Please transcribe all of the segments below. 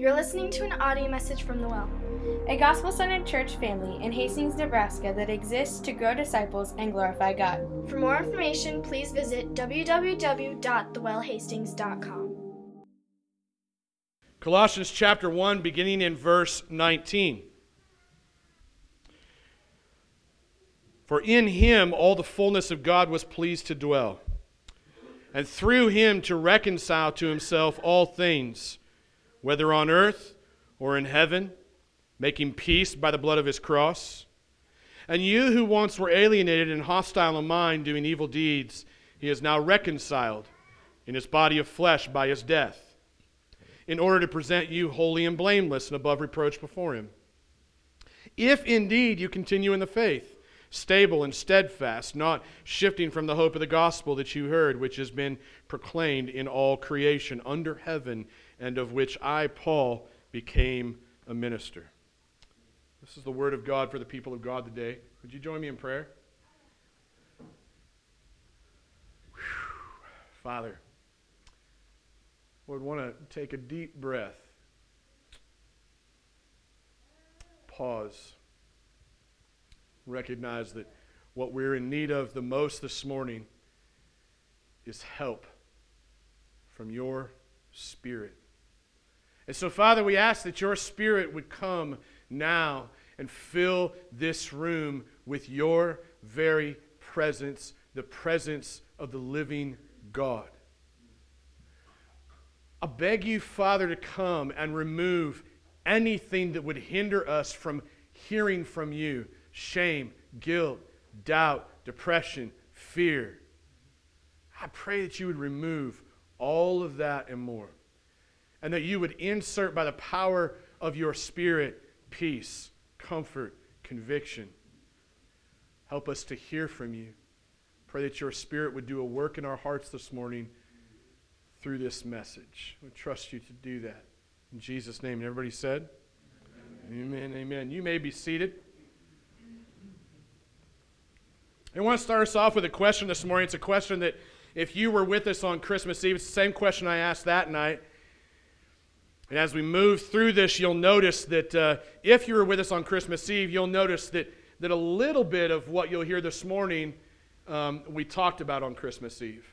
You're listening to an audio message from The Well. a gospel centered church family in Hastings, Nebraska that exists to grow disciples and glorify God. For more information, please visit www.thewellhastings.com. Colossians chapter 1, beginning in verse 19. For in him all the fullness of God was pleased to dwell, and through him to reconcile to himself all things, whether on earth or in heaven, making peace by the blood of his cross. And you who once were alienated and hostile in mind, doing evil deeds, he is now reconciled in his body of flesh by his death in order to present you holy and blameless and above reproach before him. If indeed you continue in the faith, stable and steadfast, not shifting from the hope of the gospel that you heard, which has been proclaimed in all creation under heaven, and of which I, Paul, became a minister. This is the word of God for the people of God today. Would you join me in prayer? Father, would want to take a deep breath, pause, recognize that what we're in need of the most this morning is help from your Spirit. And so, Father, we ask that your Spirit would come now and fill this room with your very presence, the presence of the living God. I beg you, Father, to come and remove anything that would hinder us from hearing from you shame, guilt, doubt, depression, fear. I pray that you would remove all of that and more. And that you would insert by the power of your Spirit peace, comfort, conviction. Help us to hear from you. Pray that your Spirit would do a work in our hearts this morning through this message. We trust you to do that. In Jesus' name. And everybody said? Amen. amen. Amen. You may be seated. I want to start us off with a question this morning. It's a question that, if you were with us on Christmas Eve, it's the same question I asked that night. And as we move through this, you'll notice that uh, if you were with us on Christmas Eve, you'll notice that, that a little bit of what you'll hear this morning um, we talked about on Christmas Eve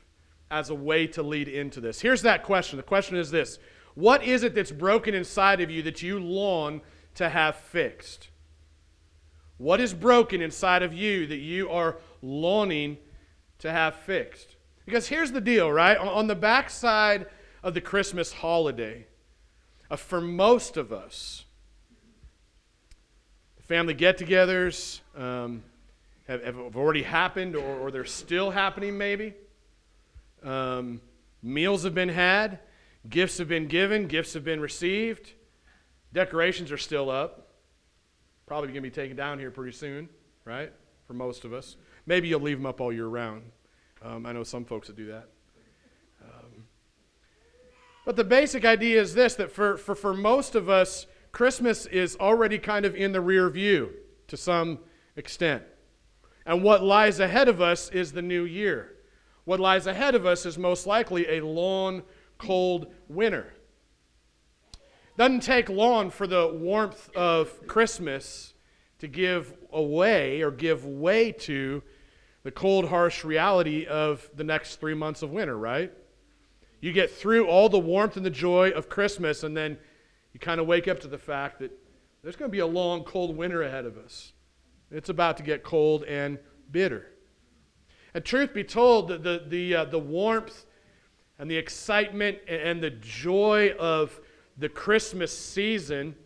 as a way to lead into this. Here's that question. The question is this What is it that's broken inside of you that you long to have fixed? What is broken inside of you that you are longing to have fixed? Because here's the deal, right? On the backside of the Christmas holiday, for most of us, family get togethers um, have, have, already happened or, or they're still happening, maybe. Um, meals have been had, gifts have been given, gifts have been received, decorations are still up. Probably going to be taken down here pretty soon, right? For most of us. Maybe you'll leave them up all year round. Um, I know some folks that do that. But the basic idea is this that for, for, for most of us, Christmas is already kind of in the rear view to some extent. And what lies ahead of us is the new year. What lies ahead of us is most likely a long, cold winter. Doesn't take long for the warmth of Christmas to give away or give way to the cold, harsh reality of the next three months of winter, right? You get through all the warmth and the joy of Christmas, and then you kind of wake up to the fact that there's going to be a long, cold winter ahead of us. It's about to get cold and bitter. And truth be told, the, the, the, uh, the warmth and the excitement and the joy of the Christmas season,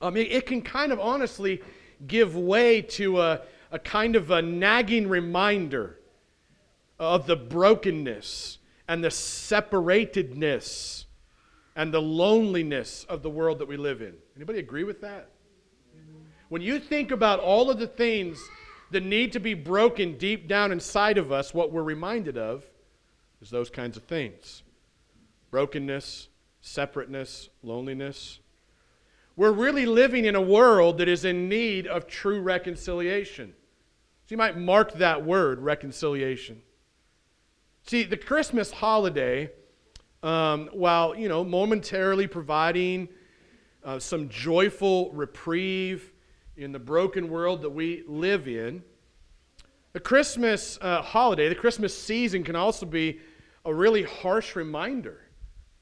I mean, it can kind of honestly give way to a, a kind of a nagging reminder of the brokenness and the separatedness and the loneliness of the world that we live in. Anybody agree with that? When you think about all of the things that need to be broken deep down inside of us, what we're reminded of is those kinds of things brokenness, separateness, loneliness. We're really living in a world that is in need of true reconciliation. So you might mark that word, reconciliation. See, the Christmas holiday, um, while, you know, momentarily providing uh, some joyful reprieve in the broken world that we live in. The Christmas uh, holiday, the Christmas season, can also be a really harsh reminder.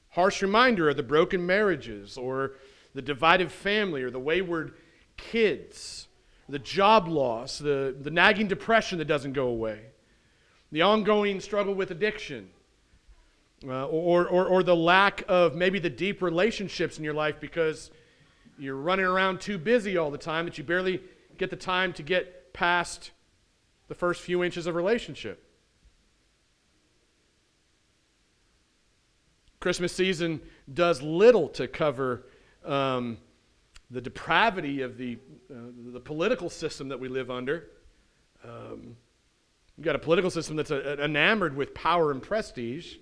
Harsh reminder of the broken marriages, or the divided family, or the wayward kids, the job loss, the, the nagging depression that doesn't go away, the ongoing struggle with addiction, uh, or, or, or the lack of maybe the deep relationships in your life because you're running around too busy all the time that you barely get the time to get past the first few inches of relationship. Christmas season does little to cover um, the depravity of the, uh, the political system that we live under. Um, you've got a political system that's a, a enamored with power and prestige.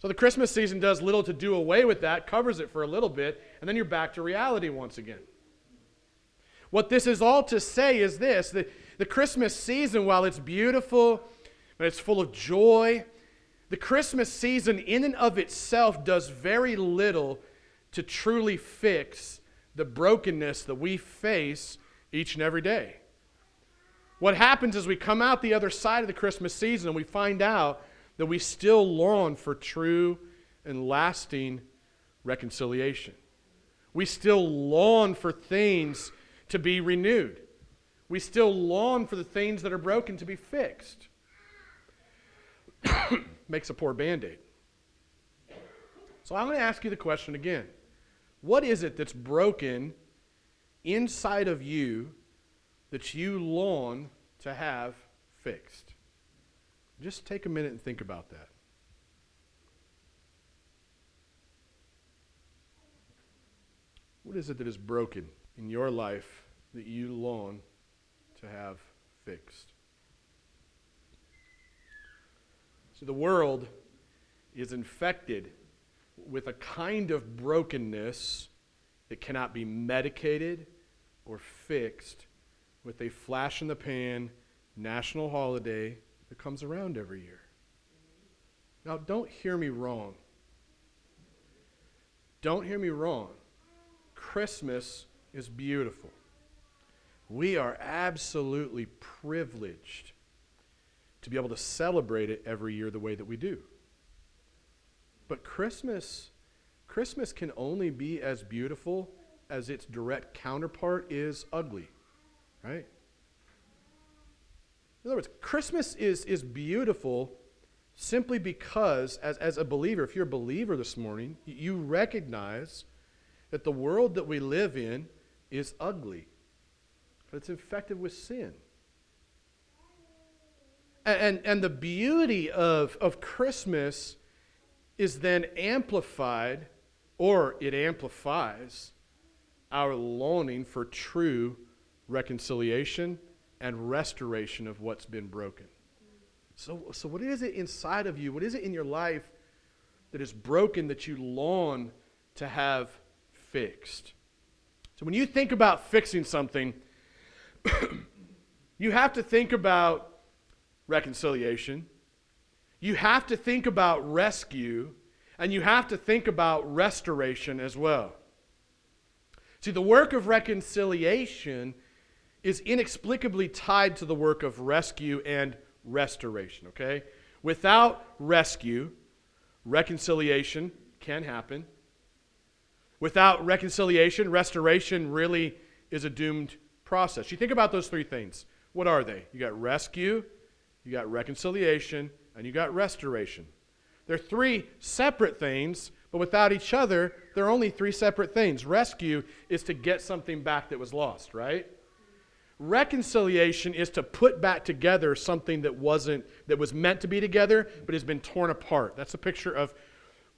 So the Christmas season does little to do away with that, covers it for a little bit, and then you're back to reality once again. What this is all to say is this the, the Christmas season, while it's beautiful and it's full of joy, the Christmas season, in and of itself, does very little to truly fix the brokenness that we face each and every day. What happens is we come out the other side of the Christmas season and we find out that we still long for true and lasting reconciliation. We still long for things to be renewed. We still long for the things that are broken to be fixed. Makes a poor band aid. So I'm going to ask you the question again What is it that's broken inside of you that you long to have fixed? Just take a minute and think about that. What is it that is broken in your life that you long to have fixed? So the world is infected with a kind of brokenness that cannot be medicated or fixed with a flash in the pan national holiday that comes around every year. Now, don't hear me wrong. Don't hear me wrong. Christmas is beautiful. We are absolutely privileged to be able to celebrate it every year the way that we do. But Christmas Christmas can only be as beautiful as its direct counterpart is ugly. Right? In other words, Christmas is, is beautiful simply because, as, as a believer, if you're a believer this morning, you recognize that the world that we live in is ugly, but it's infected with sin. And, and, and the beauty of, of Christmas is then amplified, or it amplifies, our longing for true reconciliation and restoration of what's been broken. So, so, what is it inside of you? What is it in your life that is broken that you long to have fixed? So, when you think about fixing something, you have to think about reconciliation, you have to think about rescue, and you have to think about restoration as well. See, the work of reconciliation is inexplicably tied to the work of rescue and restoration, okay? Without rescue, reconciliation can happen. Without reconciliation, restoration really is a doomed process. You think about those three things. What are they? You got rescue, you got reconciliation, and you got restoration. They're three separate things, but without each other, they're only three separate things. Rescue is to get something back that was lost, right? Reconciliation is to put back together something that wasn't that was meant to be together but has been torn apart. That's a picture of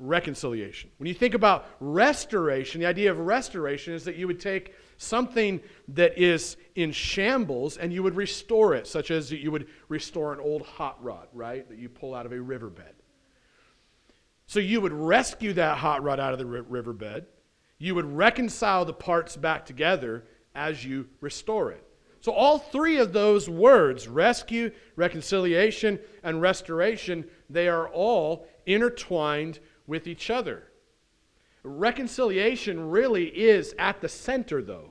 reconciliation. When you think about restoration, the idea of restoration is that you would take something that is in shambles and you would restore it, such as you would restore an old hot rod, right, that you pull out of a riverbed. So you would rescue that hot rod out of the riverbed. You would reconcile the parts back together as you restore it. So, all three of those words rescue, reconciliation, and restoration they are all intertwined with each other. Reconciliation really is at the center, though.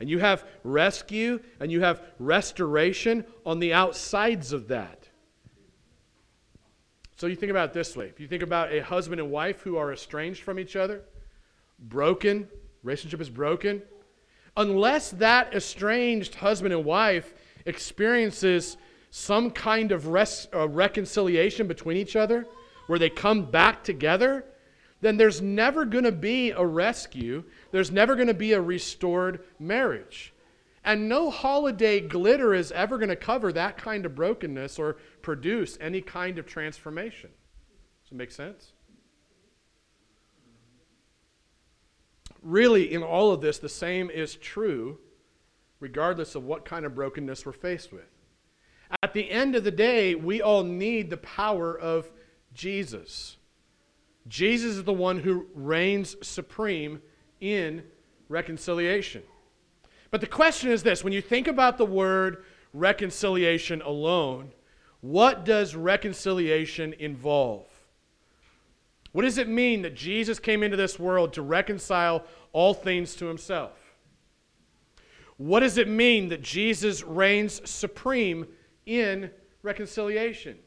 And you have rescue and you have restoration on the outsides of that. So you think about it this way if you think about a husband and wife who are estranged from each other, broken, relationship is broken, unless that estranged husband and wife experiences some kind of res- uh, reconciliation between each other, where they come back together, then there's never going to be a rescue. There's never going to be a restored marriage. And no holiday glitter is ever going to cover that kind of brokenness or produce any kind of transformation. Does it make sense? Really, in all of this, the same is true regardless of what kind of brokenness we're faced with. At the end of the day, we all need the power of Jesus. Jesus is the one who reigns supreme in reconciliation. But the question is this when you think about the word reconciliation alone, what does reconciliation involve? What does it mean that Jesus came into this world to reconcile all things to himself? What does it mean that Jesus reigns supreme in reconciliation?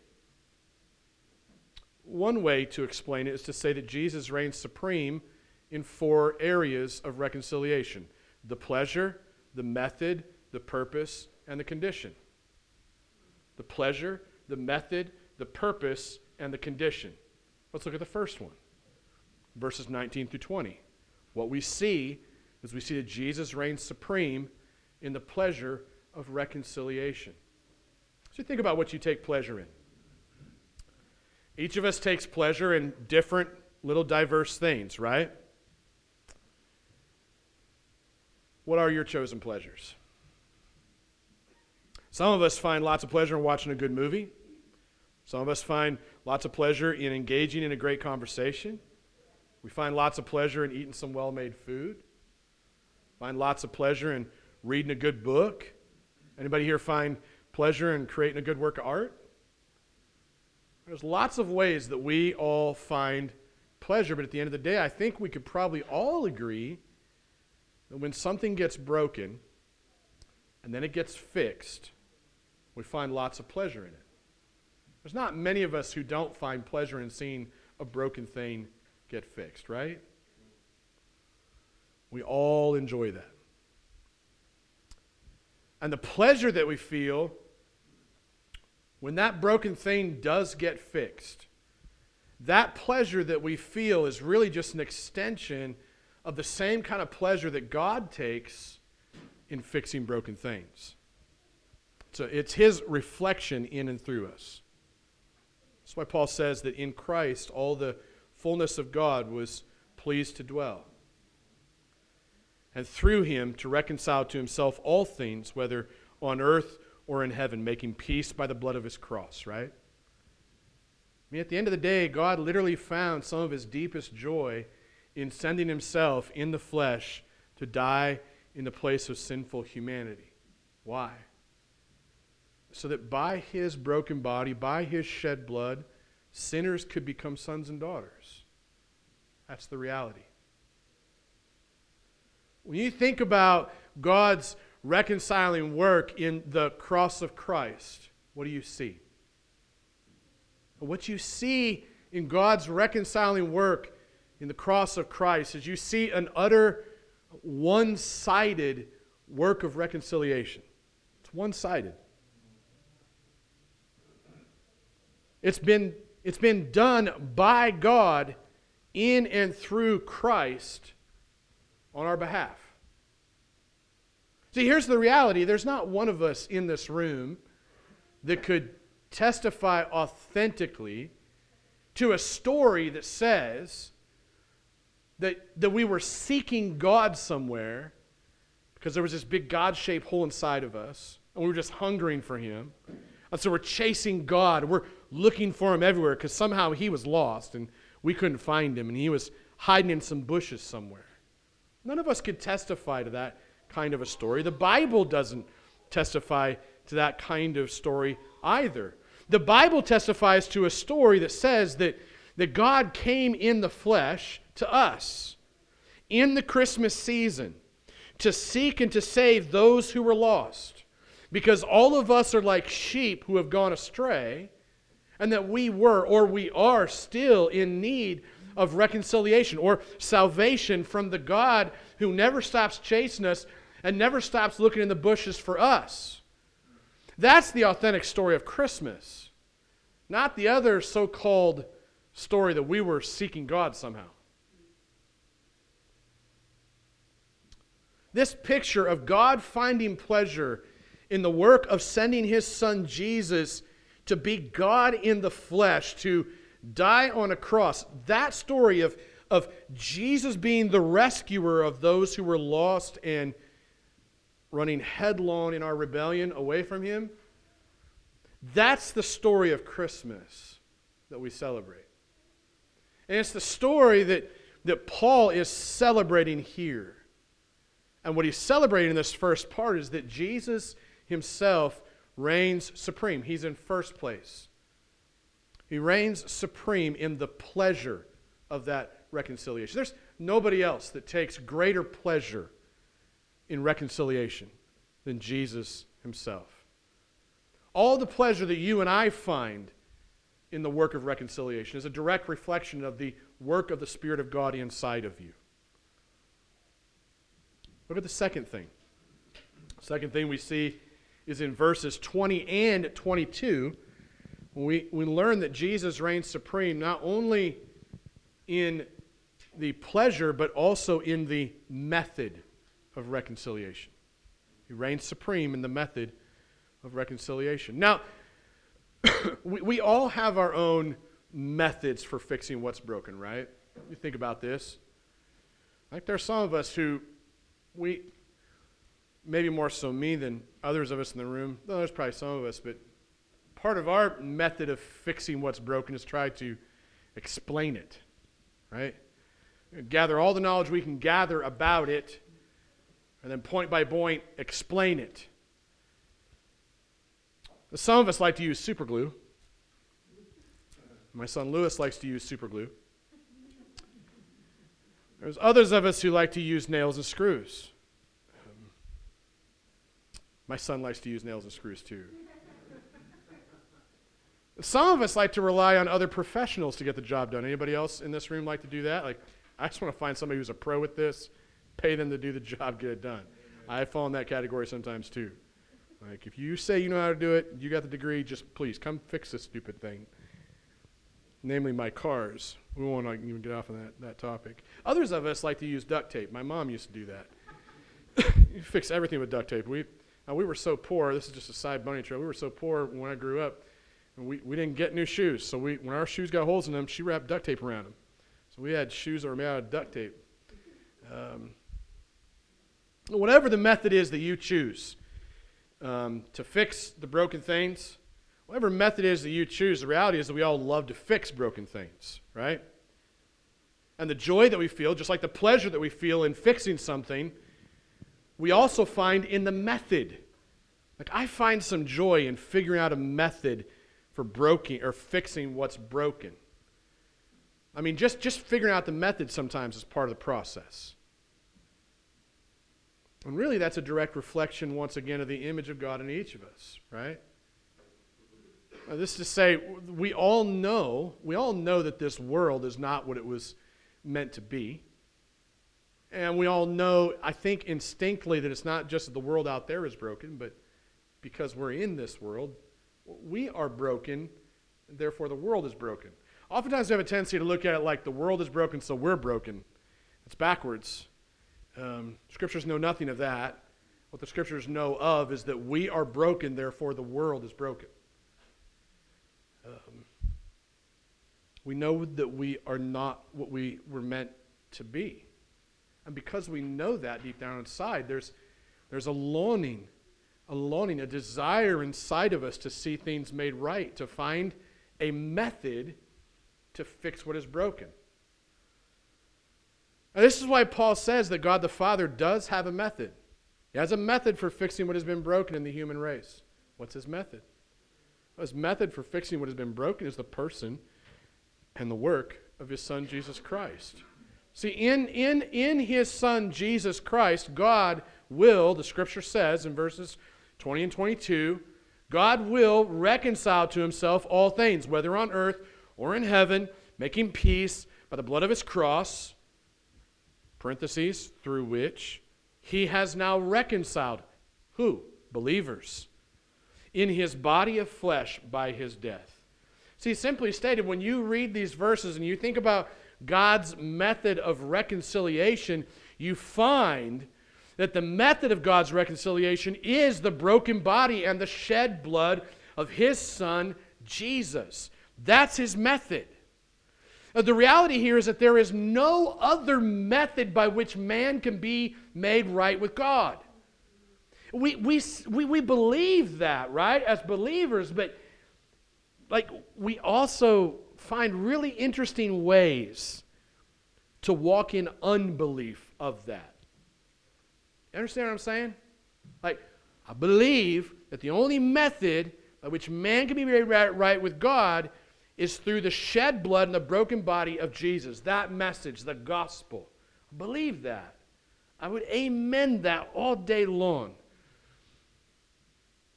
One way to explain it is to say that Jesus reigns supreme in four areas of reconciliation the pleasure, the method, the purpose, and the condition. The pleasure, the method, the purpose, and the condition. Let's look at the first one verses 19 through 20. What we see is we see that Jesus reigns supreme in the pleasure of reconciliation. So think about what you take pleasure in. Each of us takes pleasure in different little diverse things, right? What are your chosen pleasures? Some of us find lots of pleasure in watching a good movie. Some of us find lots of pleasure in engaging in a great conversation. We find lots of pleasure in eating some well made food. Find lots of pleasure in reading a good book. Anybody here find pleasure in creating a good work of art? There's lots of ways that we all find pleasure, but at the end of the day, I think we could probably all agree that when something gets broken and then it gets fixed, we find lots of pleasure in it. There's not many of us who don't find pleasure in seeing a broken thing get fixed, right? We all enjoy that. And the pleasure that we feel when that broken thing does get fixed, that pleasure that we feel is really just an extension of the same kind of pleasure that God takes in fixing broken things. So it's his reflection in and through us. That's why Paul says that in Christ all the fullness of God was pleased to dwell. And through him to reconcile to himself all things, whether on earth or in heaven, making peace by the blood of his cross, right? I mean, at the end of the day, God literally found some of his deepest joy in sending himself in the flesh to die in the place of sinful humanity. Why? So that by his broken body, by his shed blood, sinners could become sons and daughters. That's the reality. When you think about God's reconciling work in the cross of Christ, what do you see? What you see in God's reconciling work in the cross of Christ is you see an utter one sided work of reconciliation. It's one sided. It's been, it's been done by God in and through Christ on our behalf. See, here's the reality there's not one of us in this room that could testify authentically to a story that says that, that we were seeking God somewhere because there was this big God shaped hole inside of us, and we were just hungering for Him. And so we're chasing God. We're looking for Him everywhere because somehow He was lost and we couldn't find Him, and He was hiding in some bushes somewhere. None of us could testify to that kind of a story. The Bible doesn't testify to that kind of story either. The Bible testifies to a story that says that, that God came in the flesh to us. in the Christmas season to seek and to save those who were lost. Because all of us are like sheep who have gone astray, and that we were or we are still in need of reconciliation or salvation from the God who never stops chasing us and never stops looking in the bushes for us. That's the authentic story of Christmas, not the other so called story that we were seeking God somehow. This picture of God finding pleasure in the work of sending his son Jesus to be God in the flesh, to die on a cross, that story of, of Jesus being the rescuer of those who were lost and running headlong in our rebellion away from him, that's the story of Christmas that we celebrate. And it's the story that, that Paul is celebrating here. And what he's celebrating in this first part is that Jesus himself reigns supreme. He's in first place. He reigns supreme in the pleasure of that reconciliation. There's nobody else that takes greater pleasure in reconciliation than Jesus himself. All the pleasure that you and I find in the work of reconciliation is a direct reflection of the work of the Spirit of God inside of you. Look at the second thing. Second thing we see is in verses 20 and 22. We, we learn that Jesus reigns supreme not only in the pleasure, but also in the method of reconciliation. He reigns supreme in the method of reconciliation. Now, we, we all have our own methods for fixing what's broken, right? You think about this. Like there are some of us who we, maybe more so me than others of us in the room, there's probably some of us, but part of our method of fixing what's broken is try to explain it, right? Gather all the knowledge we can gather about it, and then point by point explain it. Some of us like to use super glue. My son Lewis likes to use super glue. There's others of us who like to use nails and screws. My son likes to use nails and screws too. Some of us like to rely on other professionals to get the job done. Anybody else in this room like to do that? Like, I just want to find somebody who's a pro with this, pay them to do the job, get it done. I fall in that category sometimes too. Like, if you say you know how to do it, you got the degree, just please come fix this stupid thing. Namely, my cars. We won't even get off on that, that topic. Others of us like to use duct tape. My mom used to do that. you fix everything with duct tape. We, uh, we were so poor. This is just a side bunny trail. We were so poor when I grew up. We, we didn't get new shoes. So we, when our shoes got holes in them, she wrapped duct tape around them. So we had shoes that were made out of duct tape. Um, whatever the method is that you choose um, to fix the broken things, whatever method is that you choose, the reality is that we all love to fix broken things, right? And the joy that we feel, just like the pleasure that we feel in fixing something, we also find in the method. Like I find some joy in figuring out a method for broken or fixing what's broken. I mean, just, just figuring out the method sometimes is part of the process. And really, that's a direct reflection, once again, of the image of God in each of us, right? Uh, this is to say, we all know, we all know that this world is not what it was meant to be. And we all know, I think instinctively, that it's not just that the world out there is broken, but because we're in this world, we are broken, and therefore the world is broken. Oftentimes we have a tendency to look at it like the world is broken, so we're broken. It's backwards. Um, scriptures know nothing of that. What the scriptures know of is that we are broken, therefore the world is broken. Um, we know that we are not what we were meant to be. And because we know that deep down inside, there's, there's a longing, a longing, a desire inside of us to see things made right, to find a method to fix what is broken. And this is why Paul says that God the Father does have a method. He has a method for fixing what has been broken in the human race. What's his method? His method for fixing what has been broken is the person and the work of his son Jesus Christ. See, in, in, in his son Jesus Christ, God will, the scripture says in verses 20 and 22, God will reconcile to himself all things, whether on earth or in heaven, making peace by the blood of his cross, parentheses, through which he has now reconciled who? Believers. In his body of flesh by his death. See, simply stated, when you read these verses and you think about God's method of reconciliation, you find that the method of God's reconciliation is the broken body and the shed blood of his son, Jesus. That's his method. Now, the reality here is that there is no other method by which man can be made right with God. We, we, we, we believe that, right, as believers, but like we also find really interesting ways to walk in unbelief of that. You understand what I'm saying? Like, I believe that the only method by which man can be made right, with God is through the shed blood and the broken body of Jesus. That message, the gospel. I believe that. I would amen that all day long.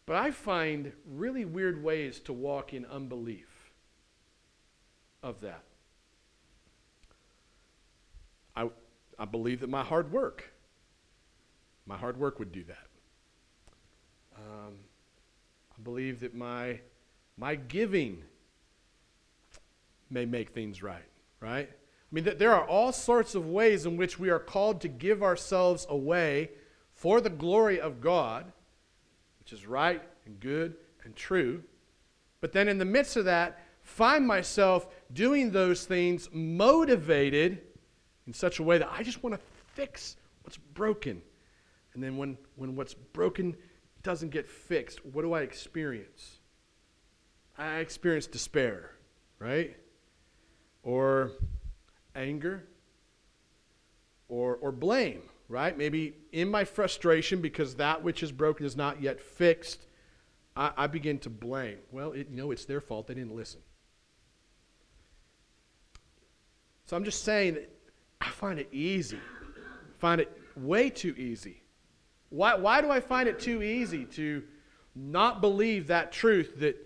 But I find really weird ways to walk in unbelief of that. I, I believe that my hard work, my hard work would do that. Um, I believe that my, my giving may make things right, right? I mean, there are all sorts of ways in which we are called to give ourselves away for the glory of God, which is right and good and true. But then in the midst of that, find myself doing those things motivated in such a way that I just want to fix what's broken. And then when, when what's broken doesn't get fixed, what do I experience? I experience despair, right? Or anger, or, or blame, right? Maybe in my frustration because that which is broken is not yet fixed, I, I begin to blame. Well, it, you know, it's their fault. They didn't listen. So I'm just saying that I find it easy. I find it way too easy. Why, why do I find it too easy to not believe that truth that,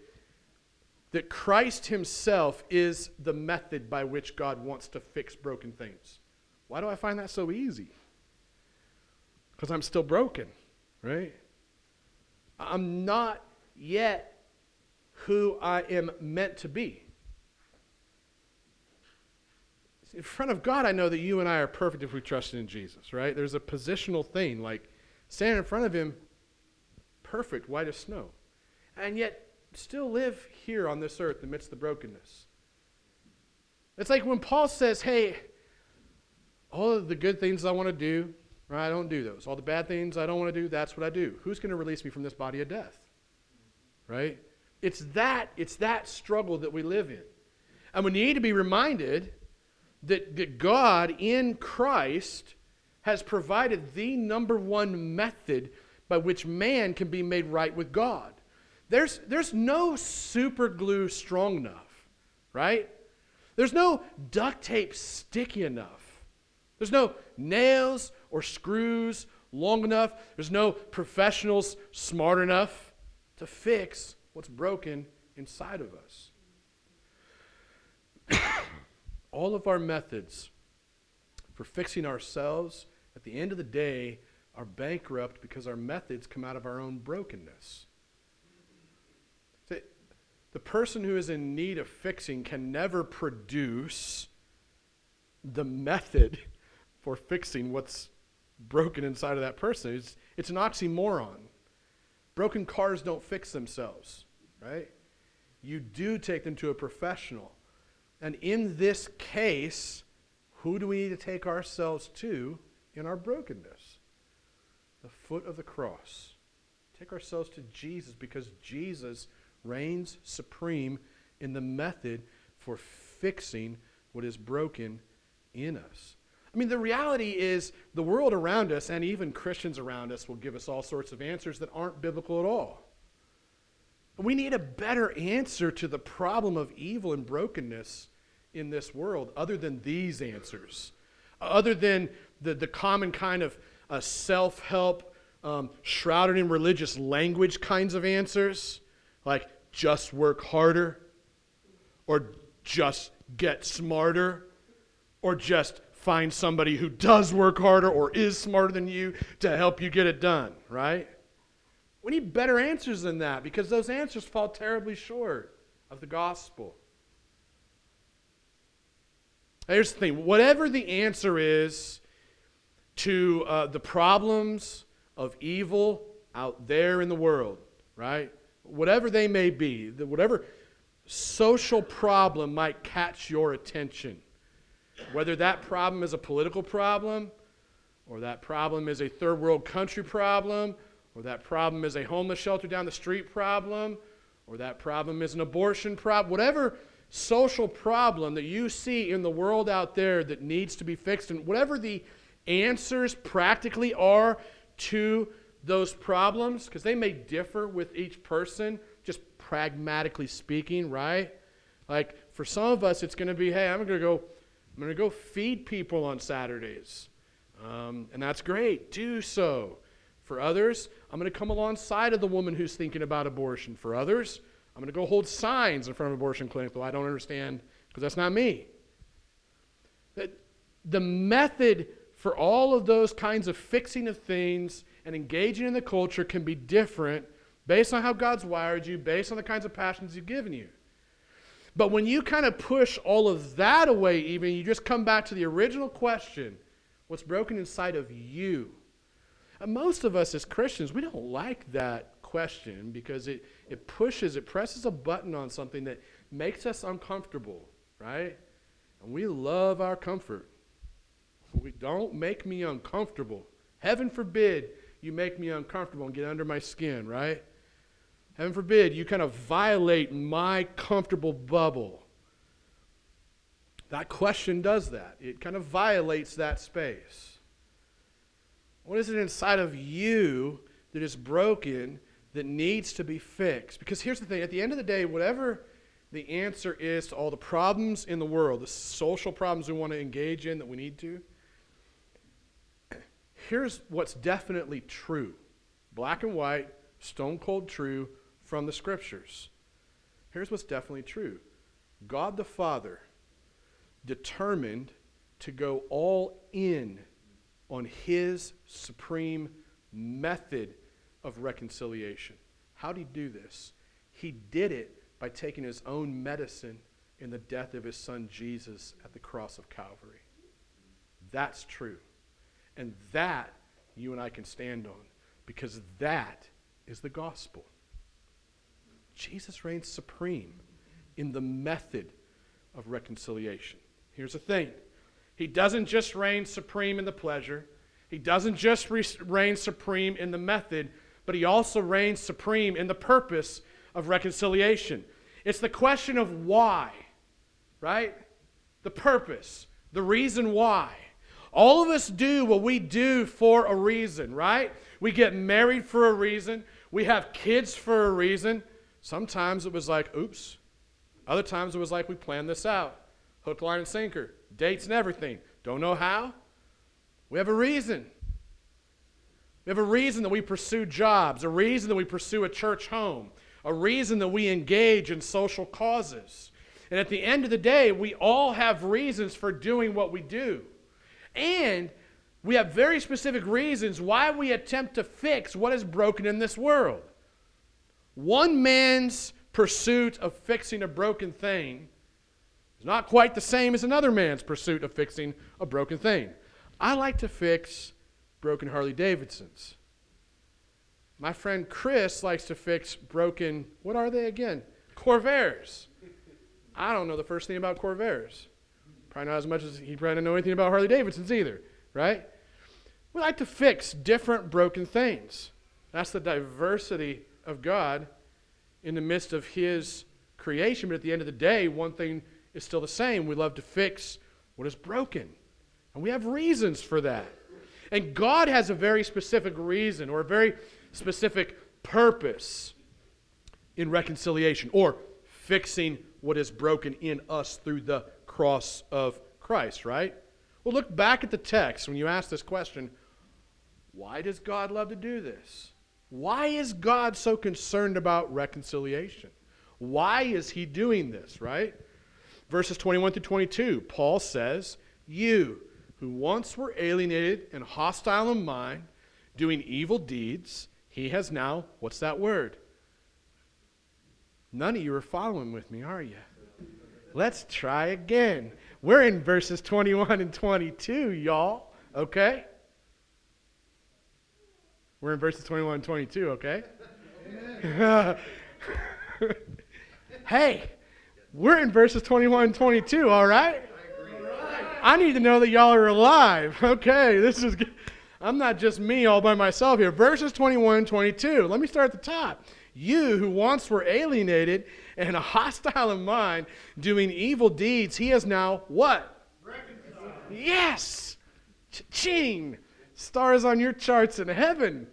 that Christ Himself is the method by which God wants to fix broken things? Why do I find that so easy? Because I'm still broken, right? I'm not yet who I am meant to be. In front of God, I know that you and I are perfect if we trust in Jesus, right? There's a positional thing, like standing in front of Him, perfect, white as snow. And yet, still live here on this earth amidst the brokenness. It's like when Paul says, hey, all of the good things I want to do, right, I don't do those. All the bad things I don't want to do, that's what I do. Who's going to release me from this body of death? Right? It's that, it's that struggle that we live in. And we need to be reminded that, God in Christ has provided the number one method by which man can be made right with God. There's, there's no super glue strong enough, right? There's no duct tape sticky enough. There's no nails or screws long enough. There's no professionals smart enough to fix what's broken inside of us. all of our methods for fixing ourselves at the end of the day are bankrupt because our methods come out of our own brokenness. The person who is in need of fixing can never produce the method for fixing what's broken inside of that person. It's, it's an oxymoron. Broken cars don't fix themselves, right? You do take them to a professional. And in this case, who do we need to take ourselves to in our brokenness? The foot of the cross. Take ourselves to Jesus because Jesus reigns supreme in the method for fixing what is broken in us. I mean, the reality is the world around us and even Christians around us will give us all sorts of answers that aren't biblical at all. We need a better answer to the problem of evil and brokenness in this world other than these answers. other than the, the common kind of uh, self help, um, shrouded in religious language kinds of answers, like just work harder, or just get smarter, or just find somebody who does work harder or is smarter than you to help you get it done, right? We need better answers than that because those answers fall terribly short of the gospel. Here's the thing whatever the answer is to uh, the problems of evil out there in the world, right? Whatever they may be, whatever social problem might catch your attention, whether that problem is a political problem, or that problem is a third world country problem, or that problem is a homeless shelter down the street problem, or that problem is an abortion problem, whatever social problem that you see in the world out there that needs to be fixed, and whatever the answers practically are to those problems, because they may differ with each person, just pragmatically speaking, right? Like for some of us, it's going to be, hey, I'm going to go, I'm going to go feed people on Saturdays, um, and that's great. Do so. For others, I'm going to come alongside of the woman who's thinking about abortion. For others, I'm going to go hold signs in front of abortion clinic, though I don't understand because that's not me. The method for all of those kinds of fixing of things and engaging in the culture can be different based on how God's wired you, based on the kinds of passions He's given you. But when you kind of push all of that away, even, you just come back to the original question what's broken inside of you? Most of us as Christians, we don't like that question because it, it pushes, it presses a button on something that makes us uncomfortable, right? And we love our comfort. We don't make me uncomfortable. Heaven forbid you make me uncomfortable and get under my skin, right? Heaven forbid you kind of violate my comfortable bubble. That question does that. It kind of violates that space. What is it inside of you that is broken that needs to be fixed. Because here's the thing at the end of the day, whatever the answer is to all the problems in the world, the social problems we want to engage in that we need to, here's what's definitely true black and white, stone cold true from the scriptures. Here's what's definitely true God the Father determined to go all in on his supreme method of reconciliation. How did he do this? He did it by taking his own medicine in the death of his son Jesus at the cross of Calvary. That's true. And that you and I can stand on because that is the gospel. Jesus reigns supreme in the method of reconciliation. Here's the thing He doesn't just reign supreme in the pleasure, He doesn't just reign supreme in the method, but he also reigns supreme in the purpose of reconciliation. It's the question of why, right? The purpose, the reason why. All of us do what we do for a reason, right? We get married for a reason. We have kids for a reason. Sometimes it was like, oops. Other times it was like, we planned this out. Hook, line, and sinker. Dates and everything. Don't know how? We have a reason. We have a reason that we pursue jobs, a reason that we pursue a church home, a reason that we engage in social causes. And at the end of the day, we all have reasons for doing what we do. And we have very specific reasons why we attempt to fix what is broken in this world. One man's pursuit of fixing a broken thing is not quite the same as another man's pursuit of fixing a broken thing. I like to fix broken Harley Davidsons. My friend Chris likes to fix broken, what are they again? Corvairs. I don't know the first thing about Corvairs. Probably not as much as he probably doesn't know anything about Harley Davidsons either, right? We like to fix different broken things. That's the diversity of God in the midst of His creation. But at the end of the day, one thing is still the same. We love to fix what is broken. And we have reasons for that. And God has a very specific reason or a very specific purpose in reconciliation or fixing what is broken in us through the cross of Christ, right? Well, look back at the text when you ask this question why does God love to do this? Why is God so concerned about reconciliation? Why is he doing this, right? Verses 21 through 22, Paul says, You who once were alienated and hostile in mind, doing evil deeds, he has now, what's that word? None of you are following with me, are you? Let's try again. We're in verses 21 and 22, y'all, okay? We're in verses 21 and 22, okay? hey, we're in verses 21 and 22, all right? I need to know that y'all are alive. Okay, this is good. I'm not just me all by myself here. Verses 21 and 22. Let me start at the top. You who once were alienated and a hostile in mind, doing evil deeds, he is now what? Reconciled. Yes! Ching! Stars on your charts in heaven.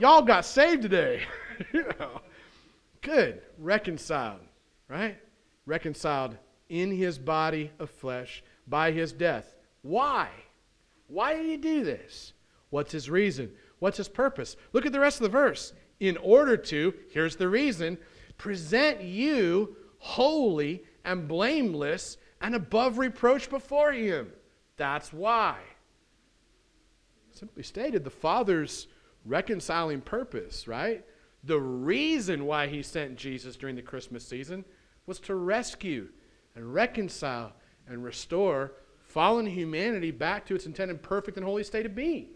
Y'all got saved today. you know. Good. Reconciled, right? Reconciled in his body of flesh by his death. Why? Why did he do this? What's his reason? What's his purpose? Look at the rest of the verse. In order to, here's the reason, present you holy and blameless and above reproach before him. That's why. Simply stated, the Father's reconciling purpose, right? The reason why he sent Jesus during the Christmas season was to rescue and reconcile and restore fallen humanity back to its intended perfect and holy state of being.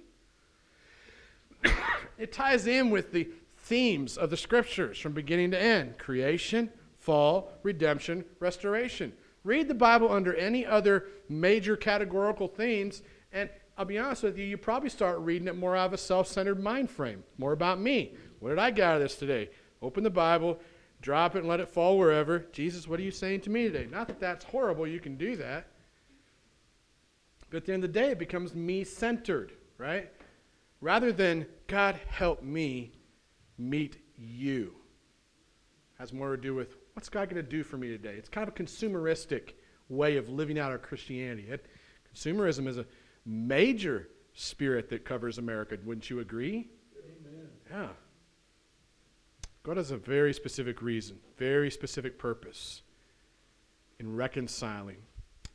it ties in with the themes of the scriptures from beginning to end creation, fall, redemption, restoration. Read the Bible under any other major categorical themes, and I'll be honest with you, you probably start reading it more out of a self centered mind frame, more about me. What did I get out of this today? Open the Bible, drop it, and let it fall wherever. Jesus, what are you saying to me today? Not that that's horrible, you can do that. But at the end of the day, it becomes me centered, right? Rather than, God, help me meet you. Has more to do with, what's God going to do for me today? It's kind of a consumeristic way of living out our Christianity. It, consumerism is a major spirit that covers America. Wouldn't you agree? Amen. Yeah. God has a very specific reason, very specific purpose in reconciling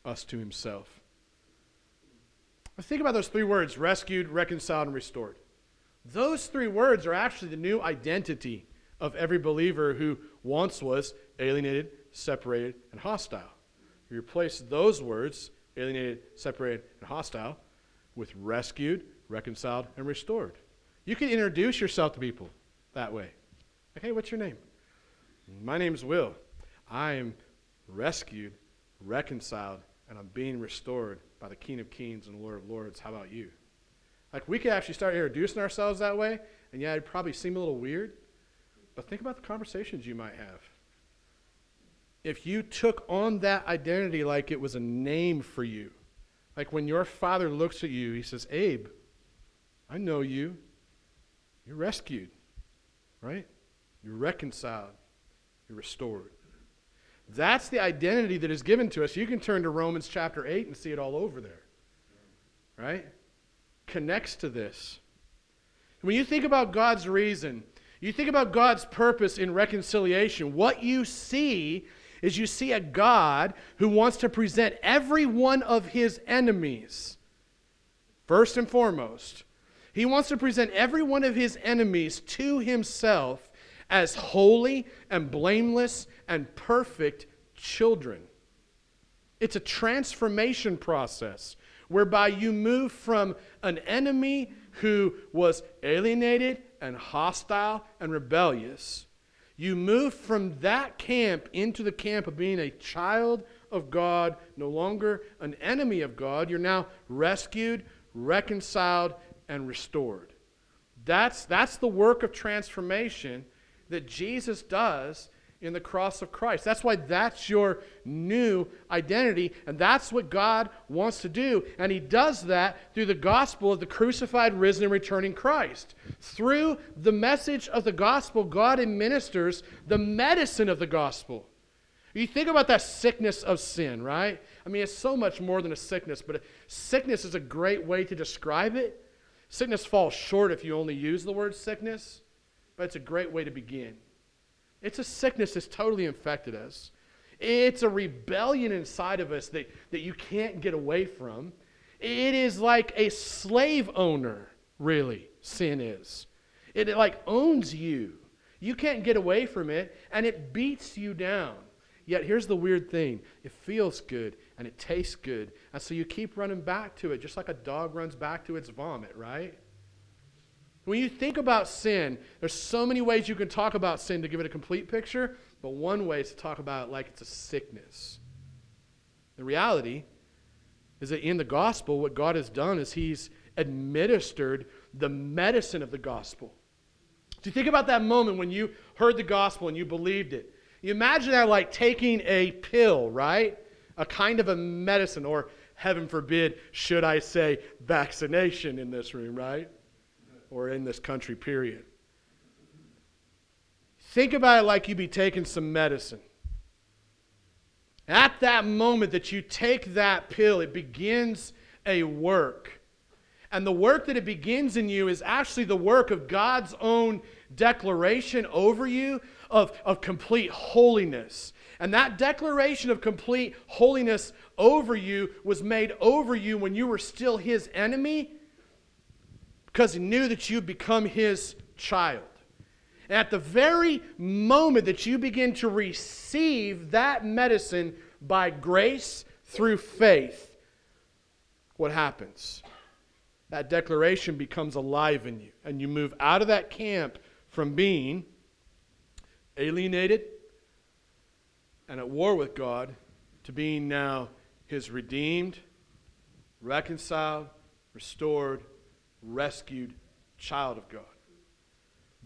us to Himself. Think about those three words rescued, reconciled, and restored. Those three words are actually the new identity of every believer who once was alienated, separated, and hostile. We replace those words, alienated, separated, and hostile, with rescued, reconciled, and restored. You can introduce yourself to people that way. Like, hey, what's your name? My name's Will. I am rescued, reconciled, and I'm being restored by the King of Kings and Lord of Lords. How about you? Like, we could actually start introducing ourselves that way, and yeah, it'd probably seem a little weird, but think about the conversations you might have. If you took on that identity like it was a name for you, like when your father looks at you, he says, Abe, I know you. You're rescued, right? You're reconciled. You're restored. That's the identity that is given to us. You can turn to Romans chapter 8 and see it all over there. Right? Connects to this. When you think about God's reason, you think about God's purpose in reconciliation, what you see is you see a God who wants to present every one of his enemies, first and foremost. He wants to present every one of his enemies to himself as holy and blameless and perfect children. It's a transformation process whereby you move from an enemy who was alienated and hostile and rebellious. You move from that camp into the camp of being a child of God, no longer an enemy of God. You're now rescued, reconciled, and restored. That's, that's the work of transformation that Jesus does in the cross of Christ. That's why that's your new identity, and that's what God wants to do. And He does that through the gospel of the crucified, risen, and returning Christ. Through the message of the gospel, God administers the medicine of the gospel. You think about that sickness of sin, right? I mean, it's so much more than a sickness, but sickness is a great way to describe it. Sickness falls short if you only use the word sickness, but it's a great way to begin. It's a sickness that's totally infected us. It's a rebellion inside of us that, that you can't get away from. It is like a slave owner, really, sin is. It, it like owns you. You can't get away from it, and it beats you down. Yet here's the weird thing it feels good and it tastes good. And so you keep running back to it, just like a dog runs back to its vomit, right? When you think about sin, there's so many ways you can talk about sin to give it a complete picture, but one way is to talk about it like it's a sickness. The reality is that in the gospel, what God has done is He's administered the medicine of the gospel. Do you think about that moment when you heard the gospel and you believed it? You imagine that like taking a pill, right? A kind of a medicine, or heaven forbid, should I say, vaccination in this room, right? Or in this country, period. Think about it like you'd be taking some medicine. At that moment that you take that pill, it begins a work. And the work that it begins in you is actually the work of God's own declaration over you of, of complete holiness. And that declaration of complete holiness over you was made over you when you were still his enemy because he knew that you'd become his child. And at the very moment that you begin to receive that medicine by grace through faith, what happens? That declaration becomes alive in you, and you move out of that camp from being alienated and at war with God to being now his redeemed, reconciled, restored, rescued child of God.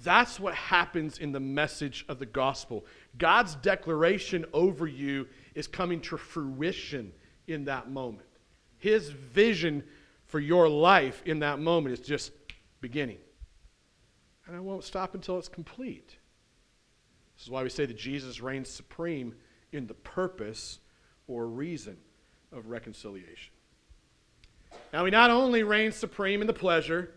That's what happens in the message of the gospel. God's declaration over you is coming to fruition in that moment. His vision for your life in that moment is just beginning. And I won't stop until it's complete. This is why we say that Jesus reigns supreme in the purpose or reason of reconciliation. Now, he not only reigns supreme in the pleasure,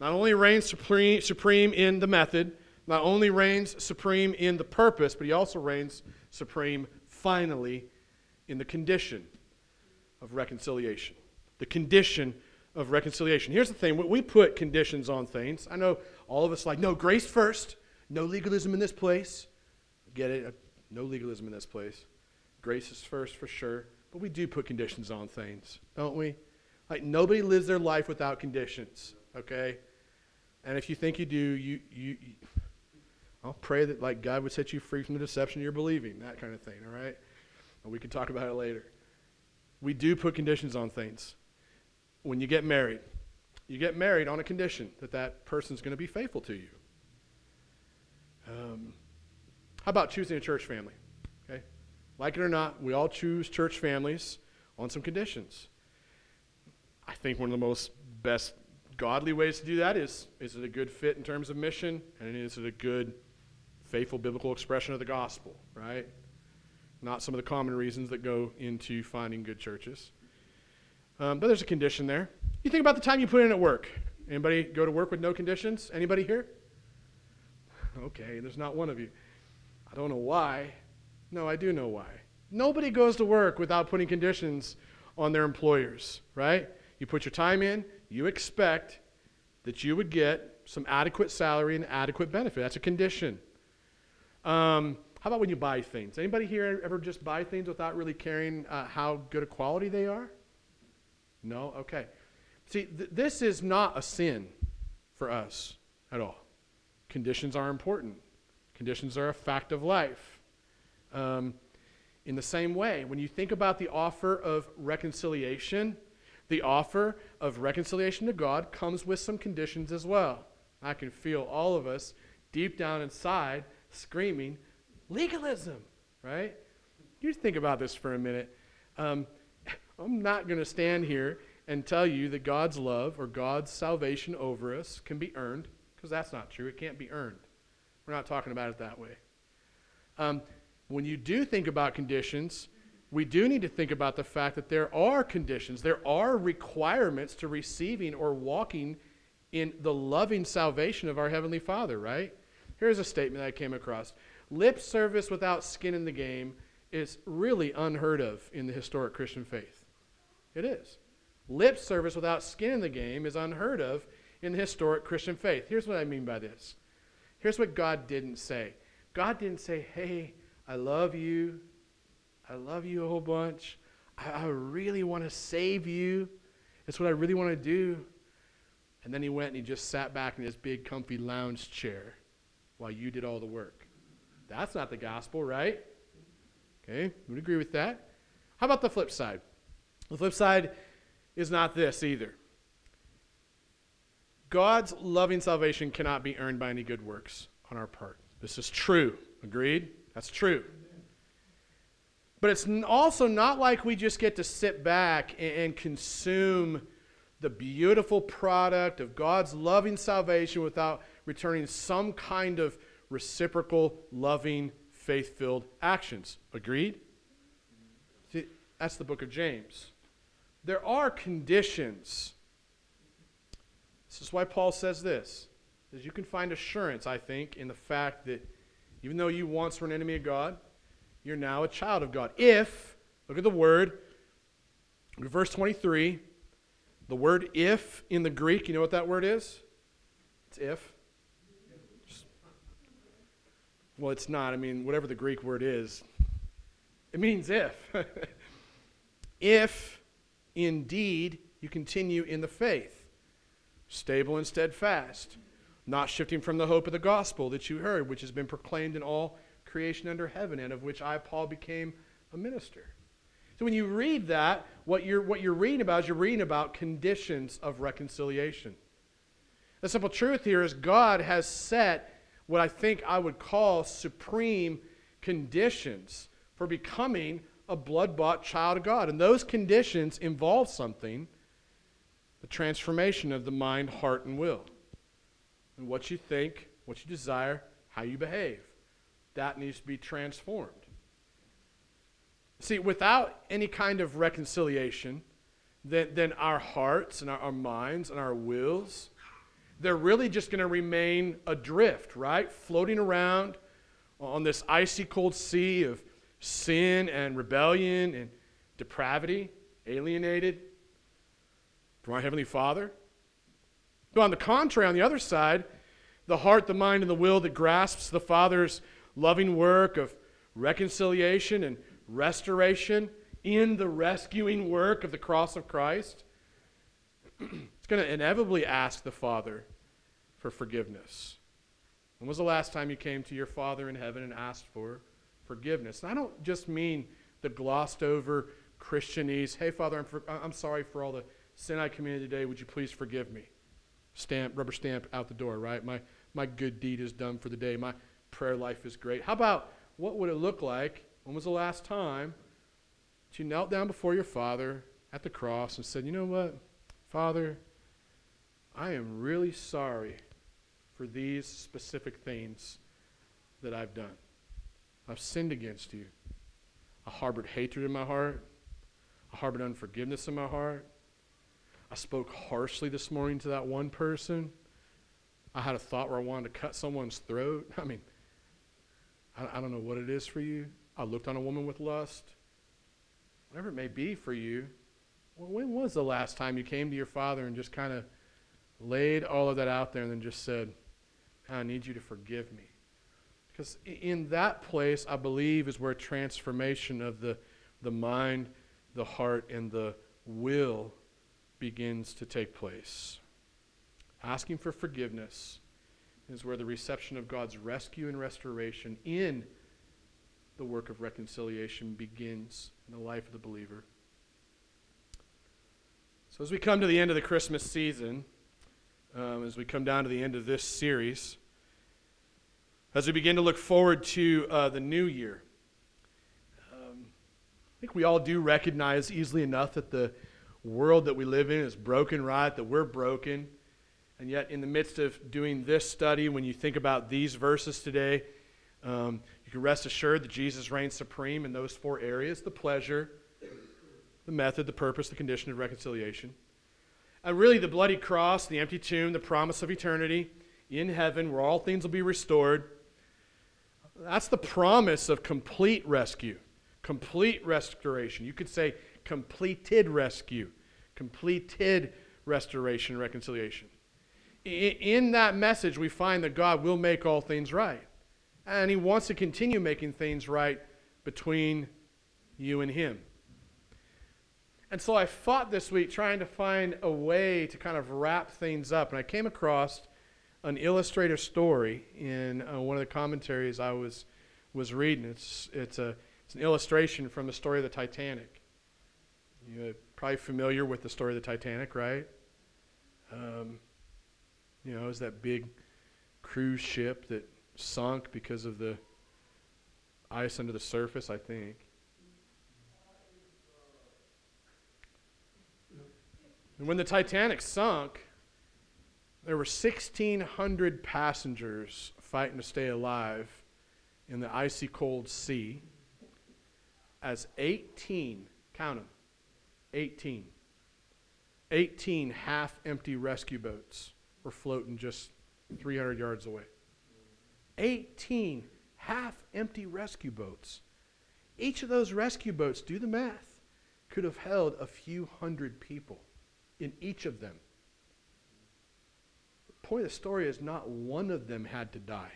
not only reigns supreme, supreme in the method, not only reigns supreme in the purpose, but he also reigns supreme finally in the condition of reconciliation. The condition of reconciliation. Here's the thing we put conditions on things. I know all of us like, no, grace first, no legalism in this place. Get it? Uh, no legalism in this place. Grace is first for sure. But we do put conditions on things, don't we? Like nobody lives their life without conditions, okay? And if you think you do, you, you, you I'll pray that like God would set you free from the deception you're believing, that kind of thing, all right? And we can talk about it later. We do put conditions on things. When you get married, you get married on a condition that that person's going to be faithful to you. Um, how about choosing a church family? Okay? Like it or not, we all choose church families on some conditions. I think one of the most best godly ways to do that is is it a good fit in terms of mission and is it a good faithful biblical expression of the gospel, right? Not some of the common reasons that go into finding good churches. Um, but there's a condition there. You think about the time you put in at work. Anybody go to work with no conditions? Anybody here? Okay, there's not one of you. I don't know why. No, I do know why. Nobody goes to work without putting conditions on their employers, right? You put your time in, you expect that you would get some adequate salary and adequate benefit. That's a condition. Um, how about when you buy things? Anybody here ever just buy things without really caring uh, how good a quality they are? No? Okay. See, th- this is not a sin for us at all. Conditions are important. Conditions are a fact of life. Um, in the same way, when you think about the offer of reconciliation, the offer of reconciliation to God comes with some conditions as well. I can feel all of us deep down inside screaming, legalism, right? You think about this for a minute. Um, I'm not going to stand here and tell you that God's love or God's salvation over us can be earned, because that's not true. It can't be earned. We're not talking about it that way. Um, when you do think about conditions, we do need to think about the fact that there are conditions, there are requirements to receiving or walking in the loving salvation of our Heavenly Father, right? Here's a statement I came across Lip service without skin in the game is really unheard of in the historic Christian faith. It is. Lip service without skin in the game is unheard of in the historic Christian faith. Here's what I mean by this. Here's what God didn't say God didn't say, hey, I love you. I love you a whole bunch. I, I really want to save you. It's what I really want to do. And then he went and he just sat back in his big, comfy lounge chair while you did all the work. That's not the gospel, right? Okay, would agree with that. How about the flip side? The flip side is not this either. God's loving salvation cannot be earned by any good works on our part. This is true. Agreed? That's true. But it's also not like we just get to sit back and consume the beautiful product of God's loving salvation without returning some kind of reciprocal, loving, faith filled actions. Agreed? See, that's the book of James. There are conditions. This is why Paul says this. Is you can find assurance, I think, in the fact that even though you once were an enemy of God, you're now a child of God. If, look at the word, verse 23, the word if in the Greek, you know what that word is? It's if. Well, it's not. I mean, whatever the Greek word is, it means if. if indeed you continue in the faith, stable and steadfast, not shifting from the hope of the gospel that you heard, which has been proclaimed in all creation under heaven, and of which I, Paul, became a minister. So when you read that, what you're, what you're reading about is you're reading about conditions of reconciliation. The simple truth here is God has set what I think I would call supreme conditions for becoming a blood bought child of God. And those conditions involve something the transformation of the mind, heart, and will. And what you think, what you desire, how you behave. That needs to be transformed. See, without any kind of reconciliation, then, then our hearts and our, our minds and our wills they're really just going to remain adrift, right? Floating around on this icy cold sea of sin and rebellion and depravity, alienated from our Heavenly Father. But on the contrary, on the other side, the heart, the mind, and the will that grasps the Father's loving work of reconciliation and restoration in the rescuing work of the cross of Christ it's going to inevitably ask the Father for forgiveness. When was the last time you came to your Father in heaven and asked for forgiveness? And I don't just mean the glossed over Christianese, hey, Father, I'm, for, I'm sorry for all the sin I committed today. Would you please forgive me? Stamp, rubber stamp out the door, right? My, my good deed is done for the day. My prayer life is great. How about what would it look like? When was the last time that you knelt down before your Father at the cross and said, you know what? Father, I am really sorry for these specific things that I've done. I've sinned against you. I harbored hatred in my heart. I harbored unforgiveness in my heart. I spoke harshly this morning to that one person. I had a thought where I wanted to cut someone's throat. I mean, I, I don't know what it is for you. I looked on a woman with lust. Whatever it may be for you, well, when was the last time you came to your father and just kind of laid all of that out there and then just said, I need you to forgive me? Because in that place, I believe, is where transformation of the, the mind, the heart, and the will begins to take place. Asking for forgiveness is where the reception of God's rescue and restoration in the work of reconciliation begins in the life of the believer. So, as we come to the end of the Christmas season, um, as we come down to the end of this series, as we begin to look forward to uh, the new year, um, I think we all do recognize easily enough that the world that we live in is broken, right? That we're broken. And yet, in the midst of doing this study, when you think about these verses today, Um, you can rest assured that Jesus reigns supreme in those four areas the pleasure, the method, the purpose, the condition of reconciliation. And really, the bloody cross, the empty tomb, the promise of eternity in heaven where all things will be restored. That's the promise of complete rescue, complete restoration. You could say completed rescue, completed restoration and reconciliation. In that message, we find that God will make all things right. And He wants to continue making things right between you and Him. And so I fought this week trying to find a way to kind of wrap things up. And I came across an illustrator story in uh, one of the commentaries I was, was reading. It's, it's, a, it's an illustration from the story of the Titanic. You're probably familiar with the story of the Titanic, right? Um, you know, it was that big cruise ship that sunk because of the ice under the surface, I think. And when the Titanic sunk, there were 1,600 passengers fighting to stay alive in the icy cold sea as 18, count them, 18, 18 half empty rescue boats were floating just 300 yards away. 18 half empty rescue boats. Each of those rescue boats, do the math, could have held a few hundred people in each of them. The point of the story is not one of them had to die.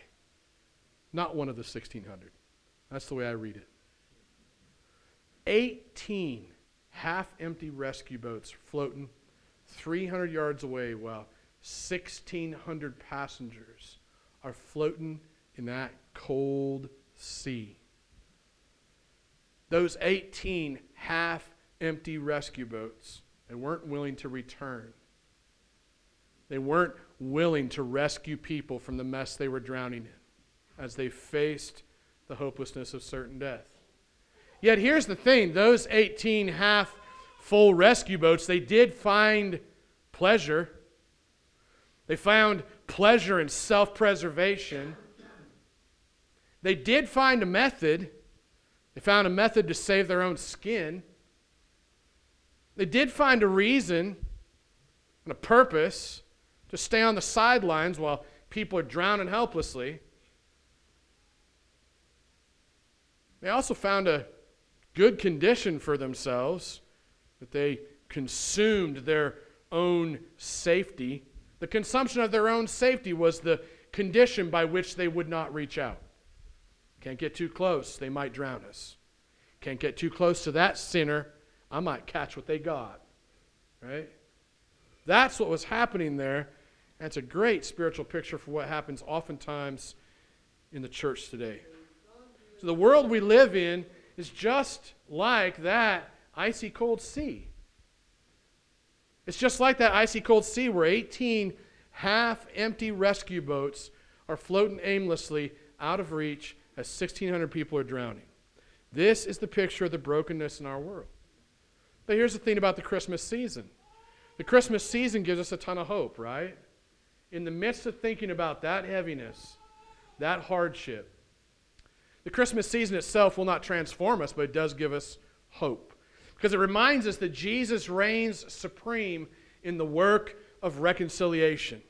Not one of the 1,600. That's the way I read it. 18 half empty rescue boats floating 300 yards away while 1,600 passengers are floating in that cold sea. Those 18 half empty rescue boats they weren't willing to return. They weren't willing to rescue people from the mess they were drowning in as they faced the hopelessness of certain death. Yet here's the thing those 18 half full rescue boats, they did find pleasure. They found pleasure in self preservation. They did find a method. They found a method to save their own skin. They did find a reason and a purpose to stay on the sidelines while people are drowning helplessly. They also found a good condition for themselves that they consumed their own safety. The consumption of their own safety was the condition by which they would not reach out. Can't get too close, they might drown us. Can't get too close to that sinner, I might catch what they got. Right? That's what was happening there. And it's a great spiritual picture for what happens oftentimes in the church today. So the world we live in is just like that icy cold sea. It's just like that icy cold sea where 18 half empty rescue boats are floating aimlessly out of reach as 1,600 people are drowning. This is the picture of the brokenness in our world. But here's the thing about the Christmas season the Christmas season gives us a ton of hope, right? In the midst of thinking about that heaviness, that hardship, the Christmas season itself will not transform us, but it does give us hope. Because it reminds us that Jesus reigns supreme in the work of reconciliation.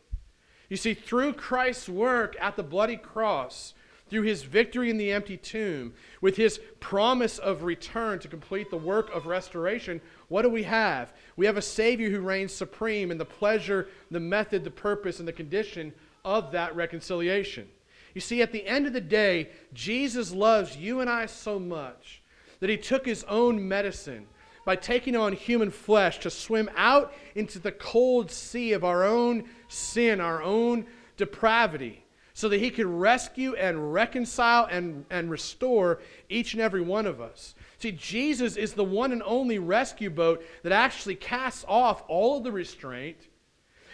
You see, through Christ's work at the bloody cross, through his victory in the empty tomb, with his promise of return to complete the work of restoration, what do we have? We have a Savior who reigns supreme in the pleasure, the method, the purpose, and the condition of that reconciliation. You see, at the end of the day, Jesus loves you and I so much that he took his own medicine by taking on human flesh to swim out into the cold sea of our own sin, our own depravity so that he could rescue and reconcile and, and restore each and every one of us. See, Jesus is the one and only rescue boat that actually casts off all of the restraint,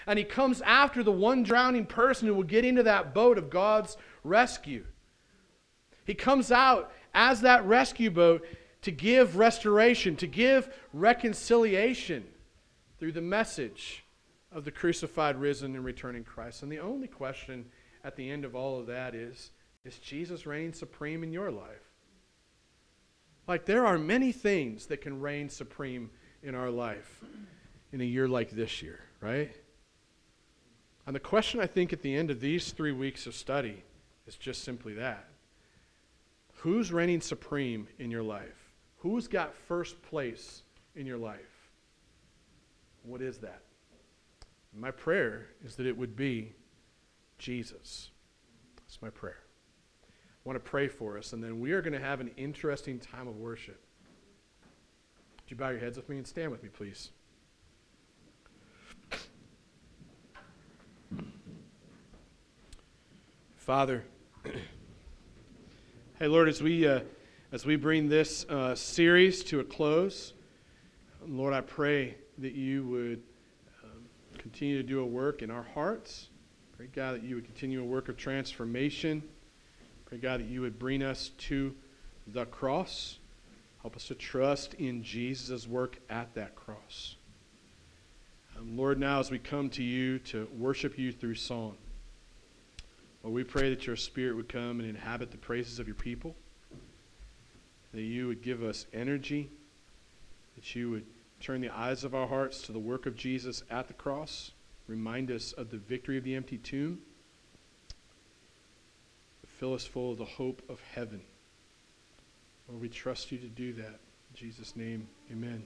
and he comes after the one drowning person who will get into that boat of God's rescue. He comes out as that rescue boat to give restoration, to give reconciliation through the message of the crucified, risen, and returning Christ. And the only question at the end of all of that is Is Jesus reigning supreme in your life? Like, there are many things that can reign supreme in our life in a year like this year, right? And the question I think at the end of these three weeks of study is just simply that Who's reigning supreme in your life? Who's got first place in your life? What is that? My prayer is that it would be Jesus. That's my prayer. I want to pray for us, and then we are going to have an interesting time of worship. Would you bow your heads with me and stand with me, please? Father, hey Lord, as we uh, as we bring this uh, series to a close, Lord, I pray that you would um, continue to do a work in our hearts. Pray God that you would continue a work of transformation. Pray God that you would bring us to the cross. Help us to trust in Jesus' work at that cross. Um, Lord, now as we come to you to worship you through song. Lord, we pray that your Spirit would come and inhabit the praises of your people, that you would give us energy, that you would turn the eyes of our hearts to the work of Jesus at the cross, remind us of the victory of the empty tomb, fill us full of the hope of heaven. Lord, we trust you to do that. In Jesus' name, amen.